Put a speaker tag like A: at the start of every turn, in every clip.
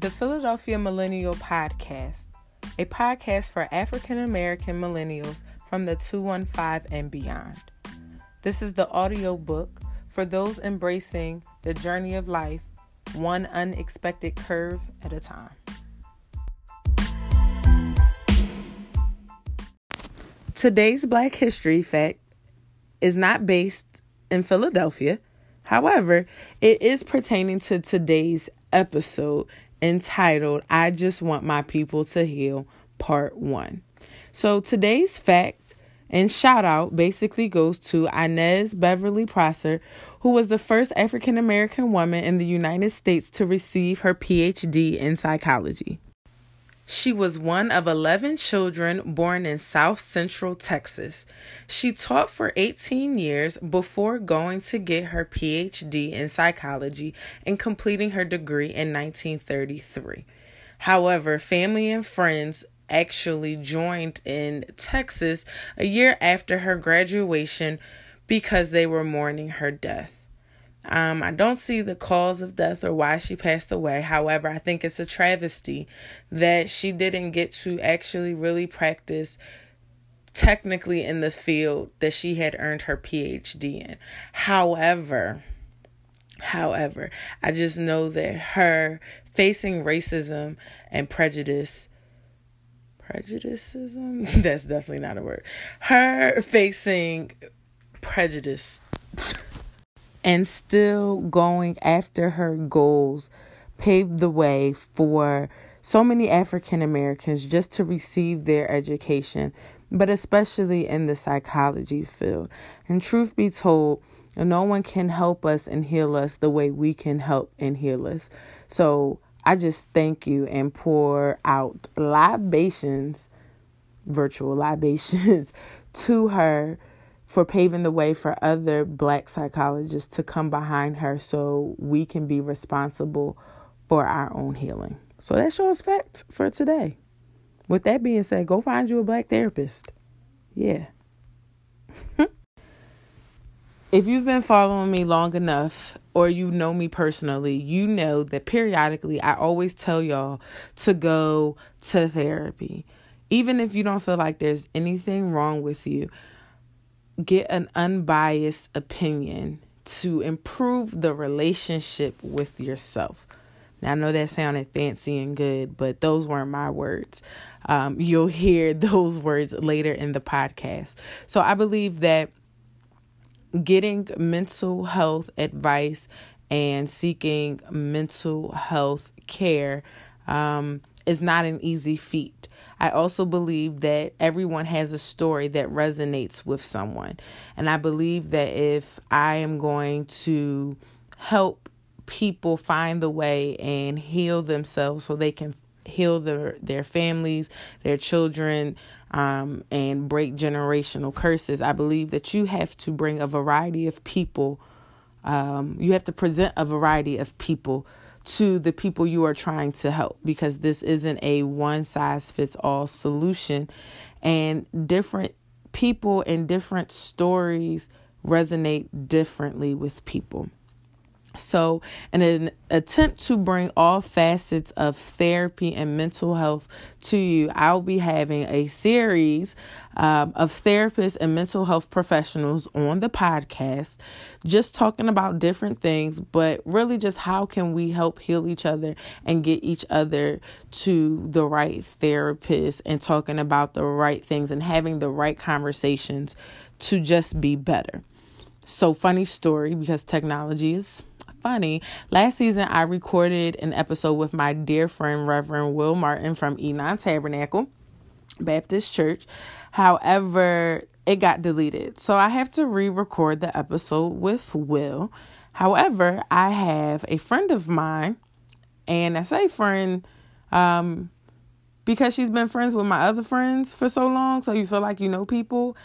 A: The Philadelphia Millennial Podcast, a podcast for African American millennials from the 215 and beyond. This is the audio book for those embracing the journey of life, one unexpected curve at a time. Today's Black History fact is not based in Philadelphia. However, it is pertaining to today's episode entitled I Just Want My People to Heal, Part 1. So today's fact and shout out basically goes to Inez Beverly Prosser, who was the first African American woman in the United States to receive her PhD in psychology. She was one of 11 children born in South Central Texas. She taught for 18 years before going to get her PhD in psychology and completing her degree in 1933. However, family and friends actually joined in Texas a year after her graduation because they were mourning her death. Um, I don't see the cause of death or why she passed away. However, I think it's a travesty that she didn't get to actually really practice technically in the field that she had earned her PhD in. However, however, I just know that her facing racism and prejudice prejudicism that's definitely not a word her facing prejudice and still going after her goals paved the way for so many African Americans just to receive their education, but especially in the psychology field. And truth be told, no one can help us and heal us the way we can help and heal us. So I just thank you and pour out libations, virtual libations, to her for paving the way for other black psychologists to come behind her so we can be responsible for our own healing. So that's your fact for today. With that being said, go find you a black therapist. Yeah. if you've been following me long enough or you know me personally, you know that periodically I always tell y'all to go to therapy. Even if you don't feel like there's anything wrong with you, get an unbiased opinion to improve the relationship with yourself. Now, I know that sounded fancy and good, but those weren't my words. Um, you'll hear those words later in the podcast. So, I believe that getting mental health advice and seeking mental health care um, is not an easy feat. I also believe that everyone has a story that resonates with someone. And I believe that if I am going to help people find the way and heal themselves so they can heal their their families, their children, um, and break generational curses. I believe that you have to bring a variety of people. Um, you have to present a variety of people to the people you are trying to help because this isn't a one size fits all solution and different people and different stories resonate differently with people. So, in an attempt to bring all facets of therapy and mental health to you, I'll be having a series um, of therapists and mental health professionals on the podcast, just talking about different things, but really just how can we help heal each other and get each other to the right therapist and talking about the right things and having the right conversations to just be better. So, funny story because technology is funny. Last season, I recorded an episode with my dear friend, Reverend Will Martin from Enon Tabernacle Baptist Church. However, it got deleted. So I have to re record the episode with Will. However, I have a friend of mine, and I say friend um, because she's been friends with my other friends for so long. So you feel like you know people.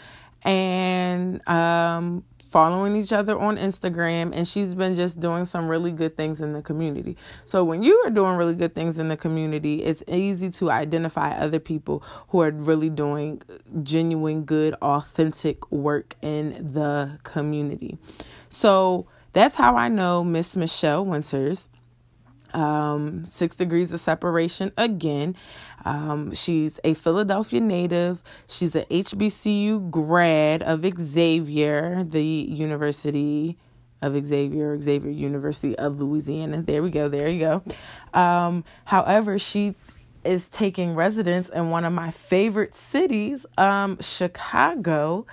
A: And um, following each other on Instagram, and she's been just doing some really good things in the community. So, when you are doing really good things in the community, it's easy to identify other people who are really doing genuine, good, authentic work in the community. So, that's how I know Miss Mychelle Winters. Um, Six Degrees of Separation again. Um, she's a Philadelphia native. She's an HBCU grad of Xavier, the University of Xavier, Xavier University of Louisiana. There we go. There you go. Um, however, she is taking residence in one of my favorite cities, um, Chicago,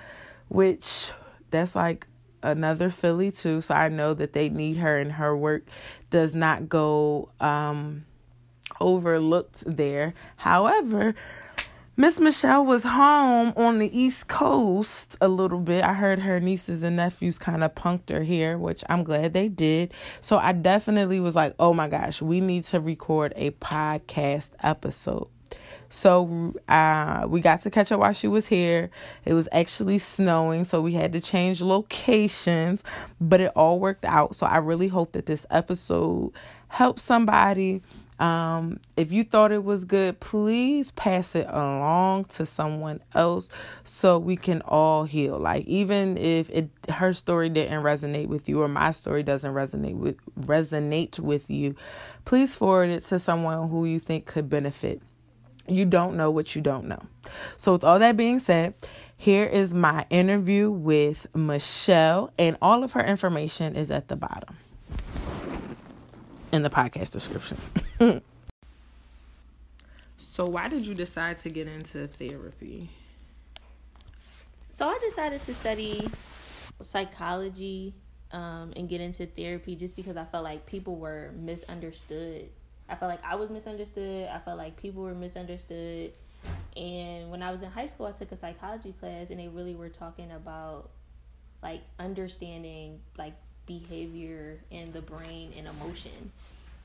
A: which that's like another Philly too. So I know that they need her and her work does not go um, overlooked there. However, Miss Mychelle was home on the East Coast a little bit. I heard her nieces and nephews kind of punked her here, which I'm glad they did. So I definitely was like, oh my gosh, we need to record a podcast episode. So uh, we got to catch her while she was here. It was actually snowing, so we had to change locations, but it all worked out. So I really hope that this episode helps somebody um, if you thought it was good, please pass it along to someone else so we can all heal. Like even if it her story didn't resonate with you or my story doesn't resonate with resonate with you, please forward it to someone who you think could benefit. You don't know what you don't know. So with all that being said, here is my interview with Mychelle and all of her information is at the bottom in the podcast description. so, why did you decide to get into therapy?
B: So, I decided to study psychology um, and get into therapy just because I felt like people were misunderstood. I felt like I was misunderstood. I felt like people were misunderstood. And when I was in high school, I took a psychology class, and they really were talking about like understanding like behavior and the brain and emotion.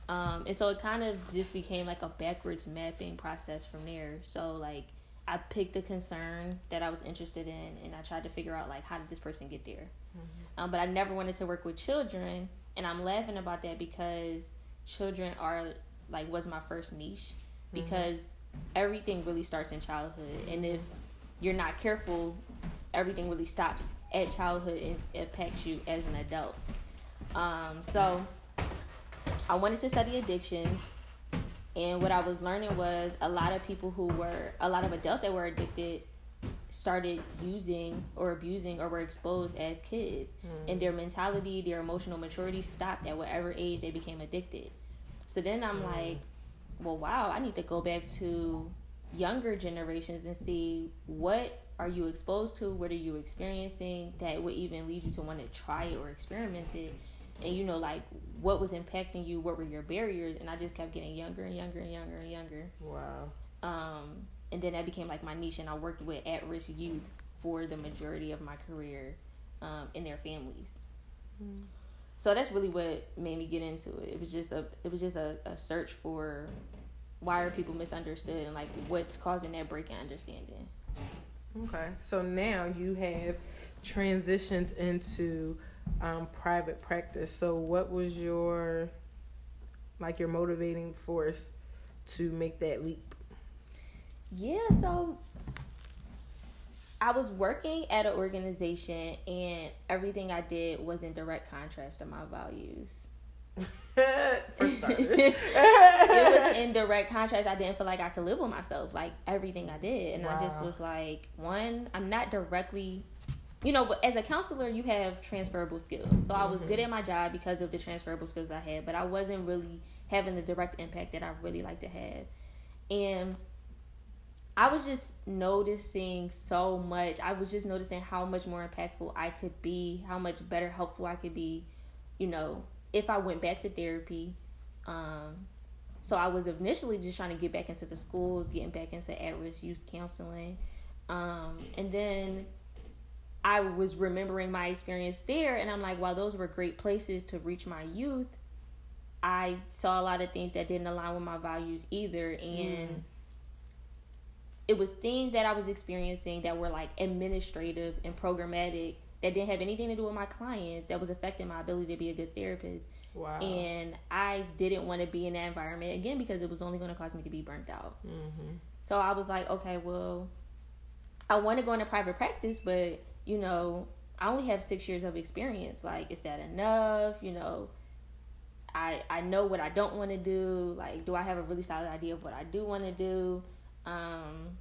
B: Um, and so it kind of just became like a backwards mapping process from there. So like I picked a concern that I was interested in, and I tried to figure out like how did this person get there. Mm-hmm. Um, but I never wanted to work with children, and I'm laughing about that because children are like was my first niche mm-hmm. because mm-hmm. everything really starts in childhood, and if you're not careful, everything really stops at childhood and impacts you as an adult. Um, so I wanted to study addictions. And what I was learning was a lot of people who were, a lot of adults that were addicted started using or abusing or were exposed as kids. Mm. And their mentality, their emotional maturity stopped at whatever age they became addicted. So then I'm mm. like, well, wow, I need to go back to younger generations and see what are you exposed to, what are you experiencing that would even lead you to want to try it or experiment it. And you know like what was impacting you what were your barriers? And i just kept getting younger and younger and younger and younger.
A: Wow.
B: Um and then that became like my niche and i worked with at-risk youth for the majority of my career um in their families. Mm. So that's really what made me get into it it was just a it was just a, a search for why are people misunderstood and like what's causing that break in understanding
A: okay so now you have transitioned into um, private practice. So, what was your like your motivating force to make that leap?
B: Yeah, so I was working at an organization, and everything I did was in direct contrast to my values.
A: For starters,
B: it was in direct contrast. I didn't feel like I could live with myself, like everything I did, and wow. I just was like, one, I'm not directly you know, but as a counselor, you have transferable skills. So I was good mm-hmm. at my job because of the transferable skills I had, but I wasn't really having the direct impact that I really like to have. And I was just noticing so much. I was just noticing how much more impactful I could be, how much better helpful I could be, you know, if I went back to therapy. Um, so I was initially just trying to get back into the schools, getting back into at-risk youth counseling. Um, and then I was remembering my experience there, and I'm like, while those were great places to reach my youth, I saw a lot of things that didn't align with my values either. And mm. It was things that I was experiencing that were like administrative and programmatic that didn't have anything to do with my clients that was affecting my ability to be a good therapist. Wow. And I didn't want to be in that environment again because it was only going to cause me to be burnt out. Mm-hmm. So I was like, okay, well, I want to go into private practice, but you know, I only have six years of experience. Like, is that enough? You know, I I know what I don't want to do. Like, do I have a really solid idea of what I do want to do? Um,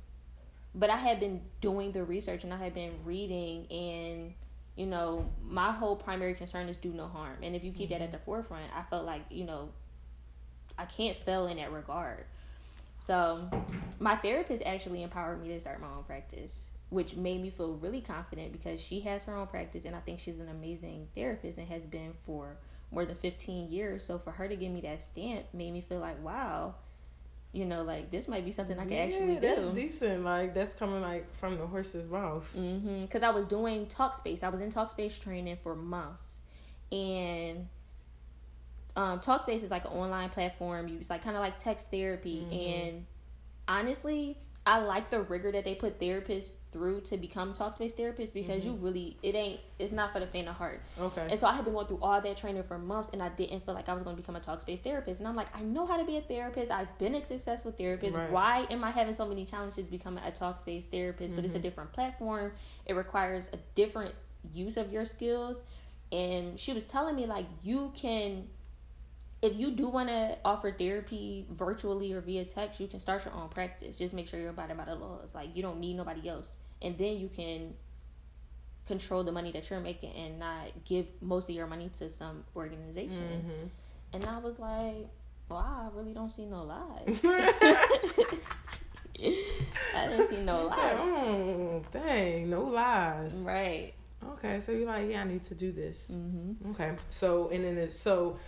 B: but I had been doing the research and I had been reading and you know my whole primary concern is do no harm and if you keep mm-hmm. that at mm-hmm. the forefront I felt like you know I can't fail in that regard so my therapist actually empowered me to start my own practice which made me feel really confident because she has her own practice and I think she's an amazing therapist and has been for more than 15 years so for her to give me that stamp made me feel like wow you know, like this might be something I can yeah, actually do.
A: That's decent. Like that's coming like from the horse's mouth.
B: Mm-hmm. Because I was doing Talkspace. I was in Talkspace training for months, and um, Talkspace is like an online platform. You it's like kind of like text therapy, mm-hmm. and honestly, I like the rigor that they put therapists through to become Talkspace therapist because mm-hmm. you really it ain't it's not for the faint of heart.
A: Okay.
B: And so I had been going through all that training for months and I didn't feel like I was going to become a Talkspace therapist. And I'm like, I know how to be a therapist. I've been a successful therapist. Right. Why am I having so many challenges becoming a Talkspace therapist? Mm-hmm. But it's a mm-hmm. different platform. It requires a different use of your skills. And she was telling me like you can if you do want to offer therapy virtually or via text, you can start your own practice. Just make sure you're abiding by the laws. Like you don't need nobody else, and then you can control the money that you're making and not give most of your money to some organization. Mm-hmm. And I was like, wow, I really don't see no lies. I didn't see no lies.
A: mm, dang, no lies.
B: Right.
A: Okay, so you're like, yeah, I need to do this. Mm-hmm. Okay, so and then it, so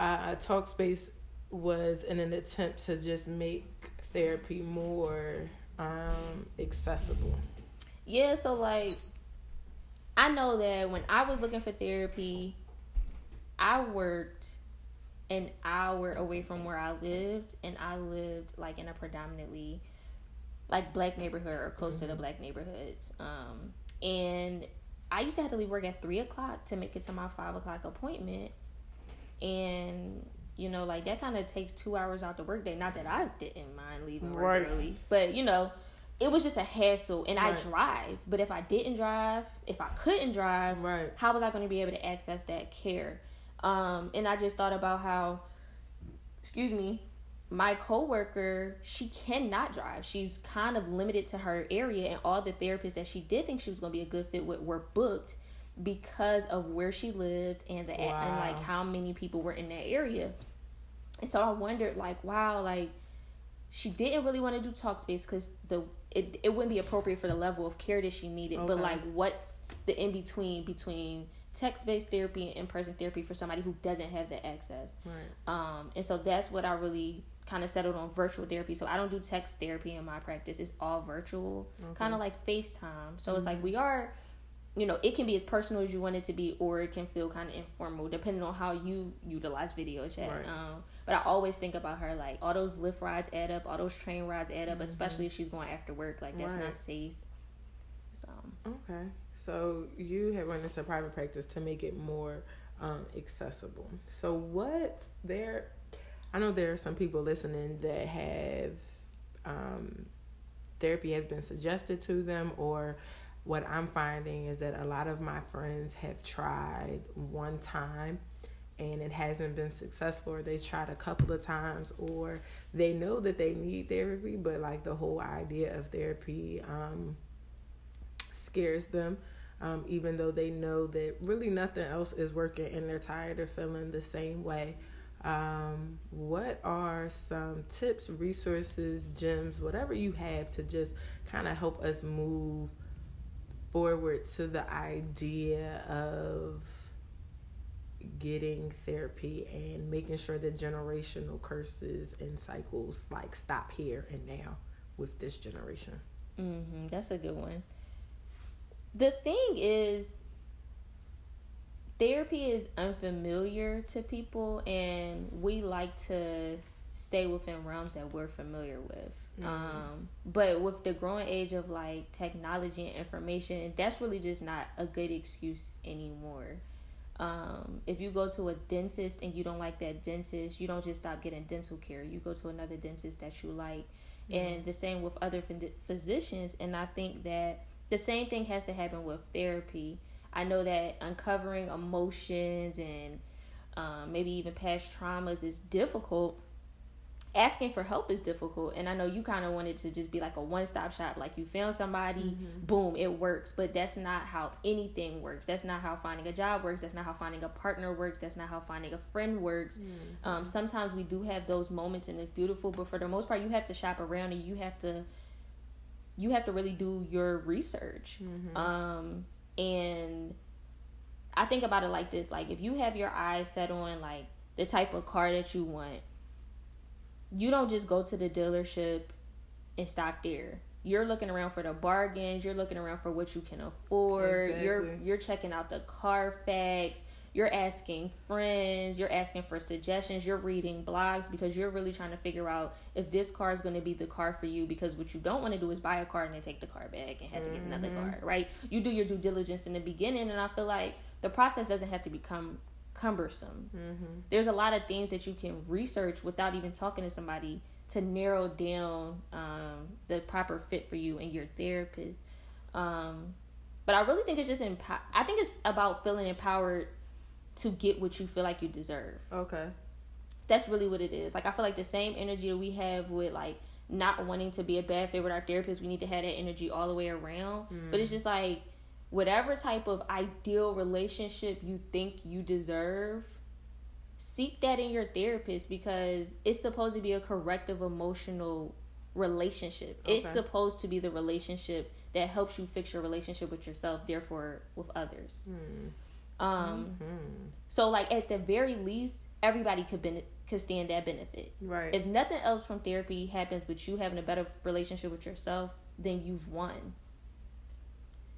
A: uh, Talkspace was in an attempt to just make therapy more um, accessible.
B: Yeah, so like I know that when I was looking for therapy, I worked an hour away from where I lived, and I lived like in a predominantly like black neighborhood or close mm-hmm. to the mm-hmm. black neighborhoods. Um, and I used to have to leave work at three o'clock to make it to my five o'clock appointment and you know like that kind of takes two hours out the workday not that i didn't mind leaving work right. early but you know it was just a hassle and right. i drive but if i didn't drive if i couldn't drive
A: right.
B: how was i going to be able to access that care um, and i just thought about how excuse me my coworker, she cannot drive. She's kind of limited to her area, and all the therapists that she did think she was going to be a good fit with were booked because of where she lived and the wow. and like how many people were in that area. And so I wondered like wow like she didn't really want to do Talkspace because the it, it wouldn't be appropriate for the level of care that she needed. Okay. But like what's the in between between text based therapy and in person therapy for somebody who doesn't have the access.
A: Right.
B: Um and so that's what I really kind of settled on virtual therapy. So I don't do text therapy in my practice. It's all virtual. Okay. Kind of like FaceTime. So mm-hmm. it's like mm-hmm. we are you know it can be as personal as you want it to be or it can feel kind of informal depending on how you utilize video chat right. um, but i always think about her like all those Lyft rides add up all those train rides add up mm-hmm. especially if she's going after work like that's right. not safe
A: so okay so you have went into private practice to make it more um, accessible so what there i know there are some people listening that have um, therapy has been suggested to them or what I'm finding is that a lot of my friends have tried one time and it hasn't been successful or they've tried a couple of times or they know that they need therapy but like the whole idea of therapy um, scares them um, even though they know that really nothing else is working and they're tired of feeling the same way. Um, what are some tips resources gems whatever you have to just kind of help us move forward to the idea of getting therapy and making sure that generational curses and cycles like stop here and now with this generation.
B: Mm-hmm. That's a good one. The thing is, therapy is unfamiliar to people, and we like to stay within realms that we're familiar with. Mm-hmm. Um, but with the growing age of like technology and information, that's really just not a good excuse anymore. Um, if you go to a dentist and you don't like that dentist, you don't just stop getting dental care. You go to another dentist that you like, mm-hmm. and the same with other physicians. And I think that the same thing has to happen with therapy. I know that uncovering emotions and um, maybe even past traumas is difficult asking for help is difficult and i know you kind of wanted to just be like a one-stop shop like you found somebody mm-hmm. boom it works but that's not how anything works that's not how finding a job works that's not how finding a partner works that's not how finding a friend works mm-hmm. um, sometimes we do have those moments and it's beautiful but for the most part you have to shop around and you have to you have to really do your research mm-hmm. um, and i think about it like this like if you have your eyes set on like the type of car that you want you don't just go to the dealership and stop there. You're looking around for the bargains. You're looking around for what you can afford. Exactly. You're you're checking out the Carfax. You're asking friends. You're asking for suggestions. You're reading blogs because you're really trying to figure out if this car is going to be the car for you. Because what you don't want to do is buy a car and then take the car back and have mm-hmm. to get another mm-hmm. car, right? You do your due diligence in the beginning, and I feel like the process doesn't have to become cumbersome. Mm-hmm. There's a lot of things that you can research without even talking to somebody to narrow down um, the proper fit for you and your therapist. Um, but I really think it's just empower. I think it's about feeling empowered to get what you feel like you deserve.
A: Okay.
B: That's really what it is. Like I feel like the same energy that we have with like not wanting to be a bad fit with our therapist, we need to have that energy all the way around. Mm. But it's just like whatever type of ideal relationship you think you deserve, seek that in your therapist because it's supposed to be a corrective emotional relationship. Okay. It's supposed to be the relationship that helps you fix your relationship with yourself, therefore with others. Hmm. Um, mm-hmm. so like at the very least, everybody could ben- could stand that benefit.
A: Right.
B: If nothing else from therapy happens with you having a better relationship with yourself, then you've won.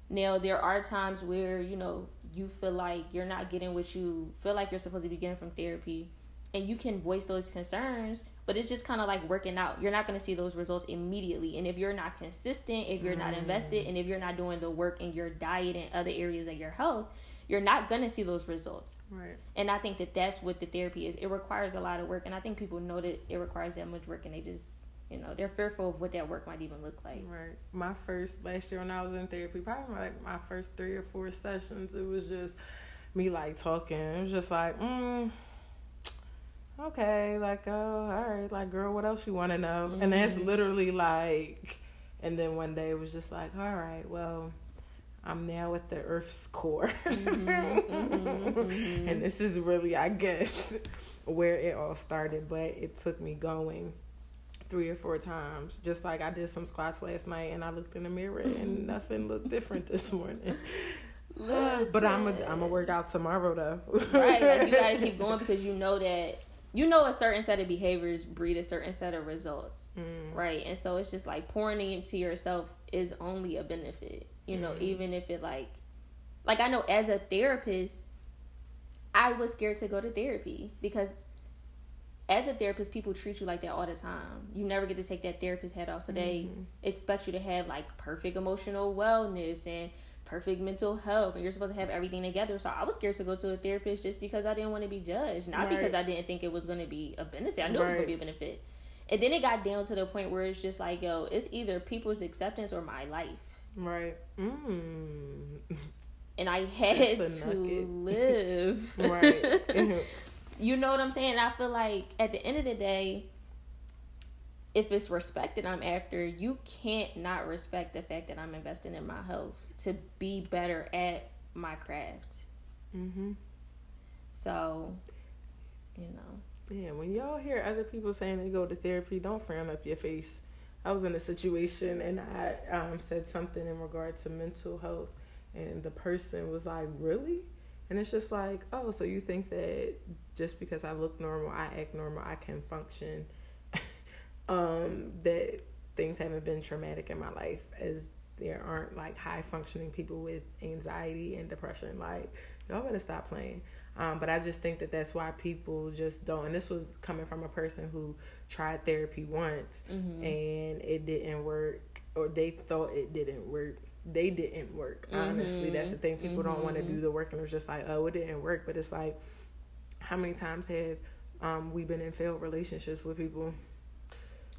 B: Now there are times where you know you feel like you're not getting what you feel like you're supposed to be getting from therapy, and you can voice those concerns. But it's just kind of like working out. You're not going to see those results immediately, and if you're not consistent, if you're mm. not invested, and if you're not doing the work in your diet and other areas of your health, you're not going to see those results.
A: Right.
B: And I think that that's what the therapy is. It requires a lot of work, and I think people know that it requires that much work, and they just you know they're fearful of what that work might even look like
A: right my first last year when i was in therapy probably like my first three or four sessions it was just me like talking it was just like mm, okay like oh all right like girl what else you want to know mm-hmm. and that's literally like and then one day it was just like all right well I'm now at the Earth's core. Mm-hmm, mm-hmm, mm-hmm. and this is really, I guess, where it all started. But it took me going three or four times. Just like I did some squats last night and I looked in the mirror and nothing looked different this morning. but I'm a I'm gonna work out tomorrow though.
B: right, like you gotta keep going because you know that you know a certain set of behaviors breed a certain set of results, mm. right? And so it's just like pouring into yourself is only a benefit, you know, mm. even if it like, like I know as a therapist, I was scared to go to therapy because as a therapist, people treat you like that all the time. You never get to take that therapist head off. So they mm-hmm. expect you to have like perfect emotional wellness and perfect mental health and you're supposed to have everything together. So I was scared to go to a therapist just because I didn't want to be judged. Not right. because I didn't think it was gonna be a benefit. I knew right. it was gonna be a benefit. And then it got down to the point where it's just like, yo, it's either people's acceptance or my life.
A: Right. Mm.
B: And I had to live. right. You know what I'm saying? I feel like at the end of the day, if it's respect that I'm after, you can't not respect the fact that I'm investing in my health to be better at my craft.
A: Mhm.
B: So, you know.
A: Yeah, when y'all hear other people saying they go to therapy, don't frown up your face. I was in a situation and I um, said something in regard to mental health, and the person was like, "Really?" And it's just like, oh, so you think that just because I look normal, I act normal, I can function, um, that things haven't been traumatic in my life as there aren't like high functioning people with anxiety and depression. Like, y'all better stop playing. Um, but I just think that that's why people just don't. And this was coming from a person who tried therapy once mm-hmm. and it didn't work, or they thought it didn't work they didn't work. Honestly, mm-hmm. that's the thing. People mm-hmm. don't want to do the work, and it's just like, oh, it didn't work. But it's like, how many times have um, we been in failed relationships with people?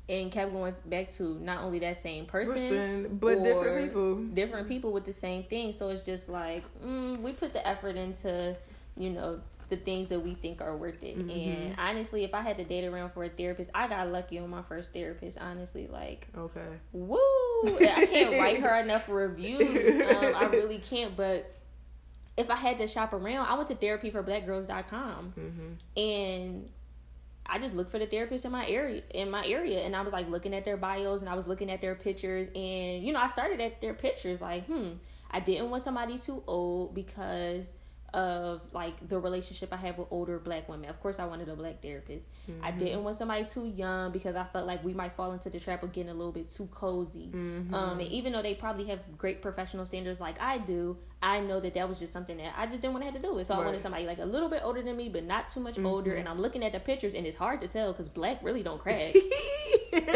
B: And kept going back to not only that same person,
A: person but different people,
B: different people with the same thing. So it's just like mm, we put the effort into, you know, the things that we think are worth it. Mm-hmm. And honestly, if I had to date around for a therapist, I got lucky on my first therapist. Honestly, like
A: okay,
B: woo! I can't write her enough reviews. Um, I really can't. But if I had to shop around, I went to therapyforblackgirls.com mm-hmm. and I just looked for the therapist in my area in my area and I was like looking at their bios and I was looking at their pictures and you know I started at their pictures like hmm I didn't want somebody too old because of like the relationship I have with older black women. Of course, I wanted a black therapist. Mm-hmm. I didn't want somebody too young because I felt like we might fall into the trap of getting a little bit too cozy. Mm-hmm. Um, and even though they probably have great professional standards like I do, I know that that was just something that I just didn't want to have to do it. So right. I wanted somebody like a little bit older than me, but not too much mm-hmm. older. And I'm looking at the pictures, and it's hard to tell because black really don't crack.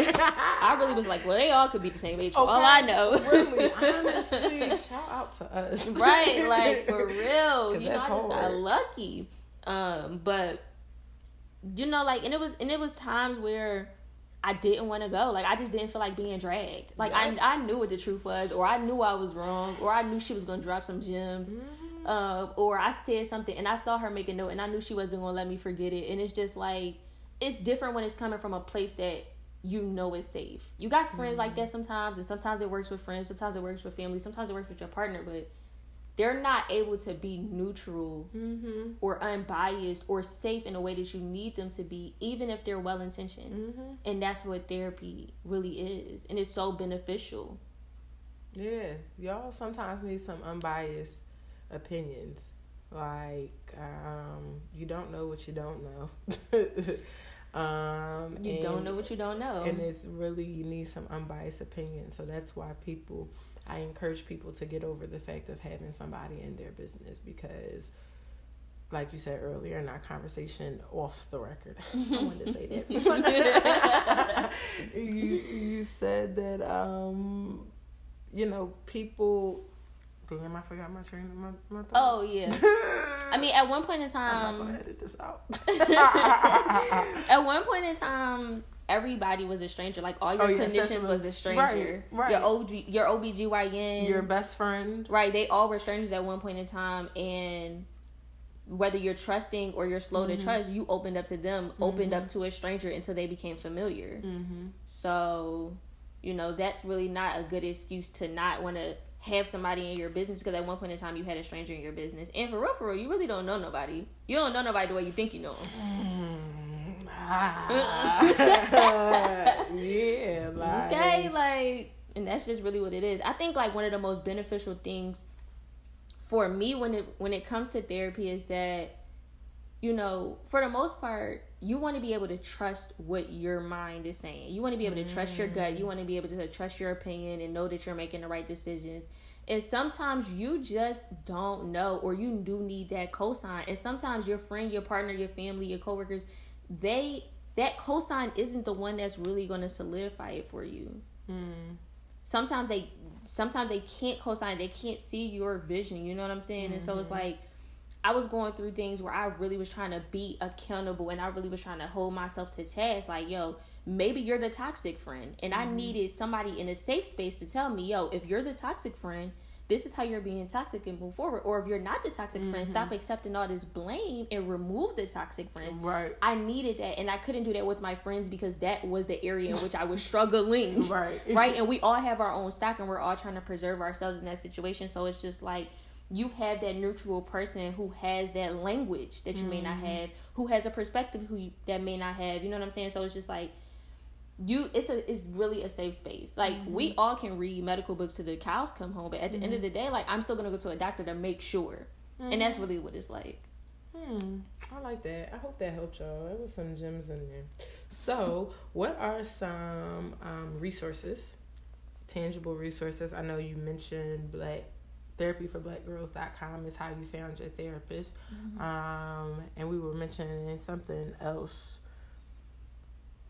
B: I really was like, well, they all could be the same age. Okay. all I know.
A: really, honestly, shout out to us.
B: right, like for real. You know, I lucky. Um, but you know, like, and it was, and it was times where I didn't want to go. Like I just didn't feel like being dragged. Like I I knew what the truth was, or I knew I was wrong, or I knew she was gonna drop some gems, mm-hmm. uh, or I said something and I saw her make a note and I knew she wasn't gonna let me forget it. And it's just like it's different when it's coming from a place that you know is safe. You got friends mm-hmm. like that sometimes, and sometimes it works with friends, sometimes it works with family, sometimes it works with your partner, but they're not able to be neutral mm-hmm. or unbiased or safe in a way that you need them to be, even if they're well intentioned. Mm-hmm. And that's what therapy really is. And it's so beneficial.
A: Yeah. Y'all sometimes need some unbiased opinions. Like, um, you don't know what you don't know.
B: um, you and, don't know what you don't know.
A: And it's really, you need some unbiased opinion. So that's why people I encourage people to get over the fact of having somebody in their business because like you said earlier in our conversation off the record, I wanted to say that. you you said that um, you know people. Damn, I forgot my train. My, my
B: oh yeah. I mean, at one point in time.
A: I'm not gonna edit this out.
B: at one point in time, everybody was a stranger. Like all your oh, yes, conditions was a stranger. Right, right. Your OG, your OBGYN,
A: your best friend.
B: Right. They all were strangers at one point in time and whether you're trusting or you're slow mm-hmm. to trust, you opened up to them, mm-hmm. opened up mm-hmm. to a stranger until they became familiar. Mm-hmm. So, you know, that's really not a good excuse to not want to have somebody in your business because at one point in time you had a stranger in your business. And for real, for real, you really don't know nobody. You don't know nobody the way you think you know them. Mm, ah.
A: yeah, like
B: okay, like, and that's just really what it is. I think like one of the most beneficial things for me when it when it comes to therapy is that you know, for the most part, you want to be able to trust what your mind is saying. You want to be able to trust your gut. You want to be able to trust your opinion and know that you're making the right decisions. And sometimes you just don't know, or you do need that cosign. And sometimes your friend, your partner, your family, your coworkers, they that cosign isn't the one that's really going to solidify it for you. Hmm. Sometimes they sometimes they can't cosign, they can't see your vision. You know what I'm saying? Mm-hmm. And so it's mm-hmm. like I was going through things where I really was trying to be accountable and I really was trying to hold myself to task. Like, yo, maybe you're the toxic friend. And mm-hmm. I needed somebody in a safe space to tell me, yo, if you're the toxic friend, this is how you're being toxic and move forward. Or if you're not the toxic mm-hmm. friend, stop mm-hmm. accepting all this blame and remove the toxic friends.
A: Right.
B: I needed that, and I couldn't do that with my friends because that was the area in which I was struggling.
A: right.
B: Right. And we all have our own stock, and we're all trying to preserve ourselves in that situation. So it's just like you have that neutral person who has that language that you mm-hmm. may not mm-hmm. have, who has a perspective who you, that may not have. You know what I'm saying? So it's just like you it's a it's really a safe space like mm-hmm. we all can read medical books to the cows come home but at the mm-hmm. end of mm-hmm. the day like i'm still gonna go to a doctor to make sure mm-hmm. and that's mm-hmm. really what it's like
A: hmm i like that i hope that helped y'all there was some gems in there so what are some um, resources tangible resources i know you mentioned black therapy for black girls.com is how you found your therapist mm-hmm. um, and we were mentioning something else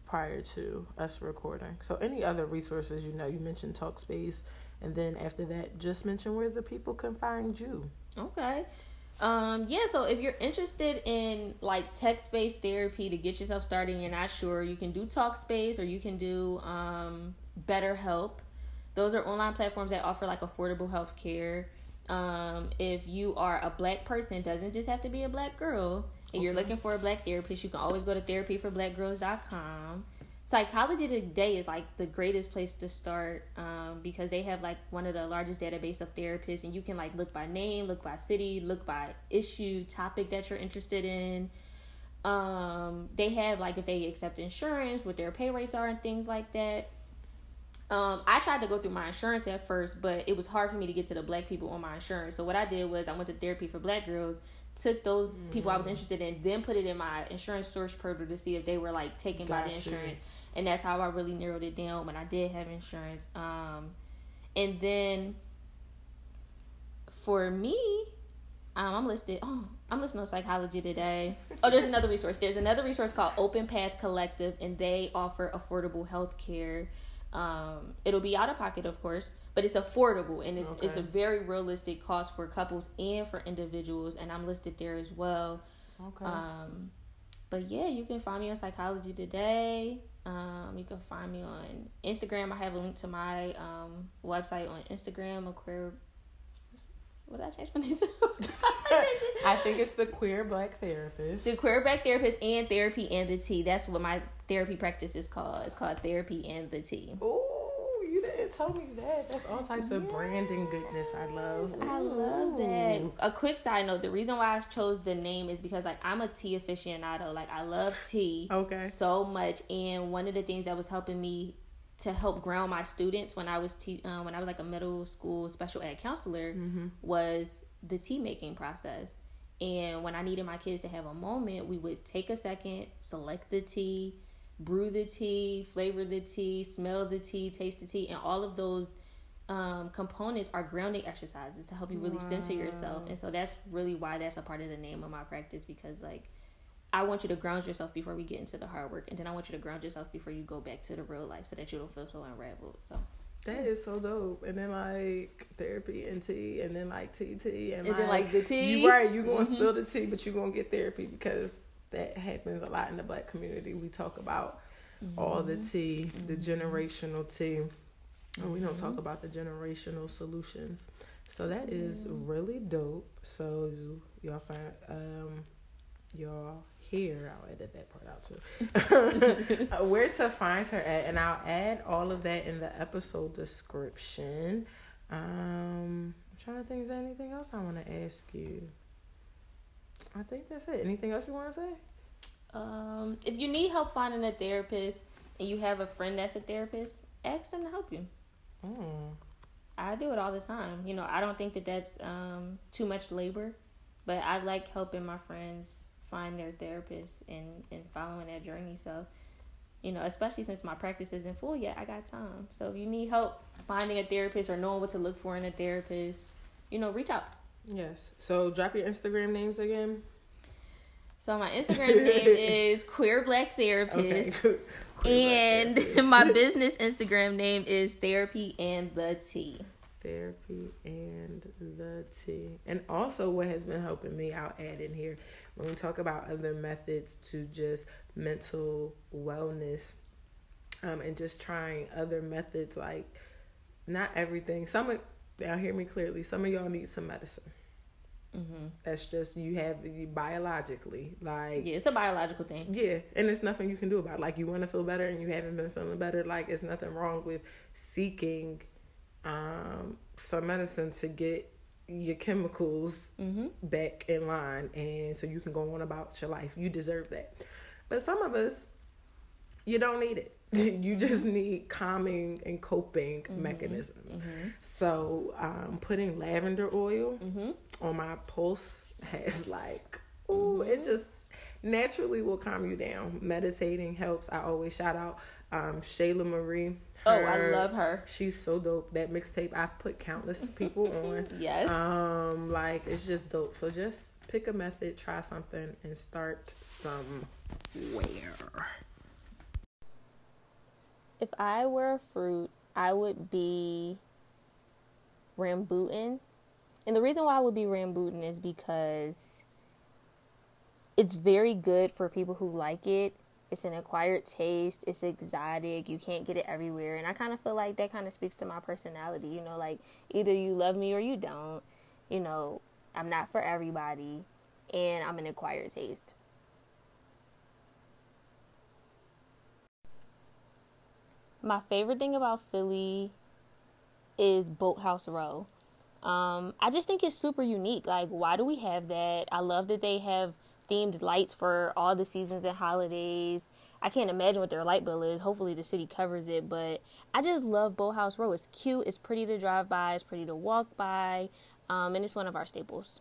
A: prior to us recording. So any other resources you know, you mentioned Talkspace, and then after that, just mention where the people can find you.
B: Okay. Um, yeah, so if you're interested in like text based therapy to get yourself started and you're not sure, you can do Talkspace or you can do um, BetterHelp. Those are online platforms that offer like affordable health care. Um, if you are a black person, doesn't just have to be a black girl, If okay. you're looking for a black therapist, you can always go to therapyforblackgirls.com. Psychology Today is like the greatest place to start um, because they have like one of the largest database of therapists, and you can like look by name, look by city, look by issue, topic that you're interested in. Um, they have like if they accept insurance, what their pay rates are, and things like that. Um, I tried to go through my insurance at first, but it was hard for me to get to the black people on my insurance. So what I did was I went to therapy for black girls, took those mm. people I was mm. interested in, then put it in my insurance source portal to see if they were like taken by the insurance. And that's how I really narrowed it down when I did have insurance. Um, and then for me, um, I'm listed. Oh, I'm listening to Psychology Today. Oh, there's another resource. There's another resource called Open Path Collective, and they offer affordable health care um, it'll be out of pocket, of course, but it's affordable and it's okay. it's a very realistic cost for couples and for individuals. And I'm listed there as well. Okay. Um, but yeah, you can find me on Psychology Today. Um, you can find me on Instagram. I have a link to my um, website on Instagram, a queer what did I change my name to?
A: I think it's the queer black therapist.
B: The queer black therapist and therapy and the tea. That's what my therapy practice is called. It's called therapy and the tea.
A: Oh, you didn't tell me that. That's all types of branding goodness. I love.
B: I love that. A quick side note: the reason why I chose the name is because like I'm a tea aficionado. Like I love tea. Okay. So much, and one of the things that was helping me to help ground my students when I was te- uh, when I was like a middle school special ed counselor mm-hmm. was the tea making process. And when I needed my kids to have a moment, we would take a second, select the tea, brew the tea, flavor the tea, smell the tea, taste the tea, and all of those um, components are grounding exercises to help you really wow. center yourself. And so that's really why that's a part of the name of my practice because like I want you to ground yourself before we get into the hard work, and then I want you to ground yourself before you go back to the real life, so that you don't feel so unraveled. So
A: that is so dope. And then like therapy and tea, and then like TT, and,
B: and like, then like the tea.
A: You right, you gonna mm-hmm. spill the tea, but you gonna get therapy because that happens a lot in the black community. We talk about mm-hmm. all the tea, the mm-hmm. generational tea, and we don't talk mm-hmm. about the generational solutions. So that is mm-hmm. really dope. So y'all find um y'all here. I'll edit that part out too. Uh, where to find her at, and I'll add all of that in the episode description. Um, I'm trying to think. Is there anything else I want to ask you? I think that's it. Anything else you want to say?
B: Um, if you need help finding a therapist and you have a friend that's a therapist, ask them to help you. Mm. I do it all the time. You know, I don't think that that's um, too much labor, but I like helping my friends find their therapist and and following that journey. So, you know, especially since my practice isn't full yet, I got time. So if you need help finding a therapist or knowing what to look for in a therapist, you know, reach out.
A: Yes. So drop your Instagram names again.
B: So my Instagram name is Queer Black Therapist. Okay. and Black Therapist. my business Instagram name is Therapy and the Tea.
A: therapy and the Tea. And also, what has been helping me, I'll add in here when we talk about other methods to just mental wellness um, and just trying other methods, like not everything. Some of y'all hear me clearly. Some of y'all need some medicine. Mm-hmm. That's just you have you biologically like
B: yeah, it's a biological thing.
A: Yeah, and there's nothing you can do about. It. Like you want to feel better and you haven't been feeling better. Like it's nothing wrong with seeking um, some medicine to get your chemicals mm-hmm. back in line and so you can go on about your life. You deserve that. But some of us, you don't need it. you just need calming and coping mm-hmm. mechanisms. Mm-hmm. So, um, putting lavender oil mm-hmm. on my pulse has like, ooh, it mm-hmm. just naturally will calm you down. Meditating helps. I always shout out um, Shayla Marie.
B: Her, oh, I love her.
A: She's so dope. That mixtape I've put countless people on.
B: yes.
A: Um, like it's just dope. So just pick a method, try something, and start somewhere.
B: If I were a fruit, I would be rambutan. And the reason why I would be rambutan is because it's very good for people who like it it's an acquired taste. It's exotic. You can't get it everywhere. And I kind of feel like that kind of speaks to my personality. You know, like either you love me or you don't. you know, I'm not for everybody, and I'm an acquired taste. My favorite thing about Philly is Boathouse Row. Um, I just think it's super unique. Like, why do we have that? I love that they have themed lights for all the seasons and holidays. I can't imagine what their light bill is. Hopefully, the city covers it. But I just love Boathouse Row. It's cute. It's pretty to drive by. It's pretty to walk by, um, and it's one of our staples.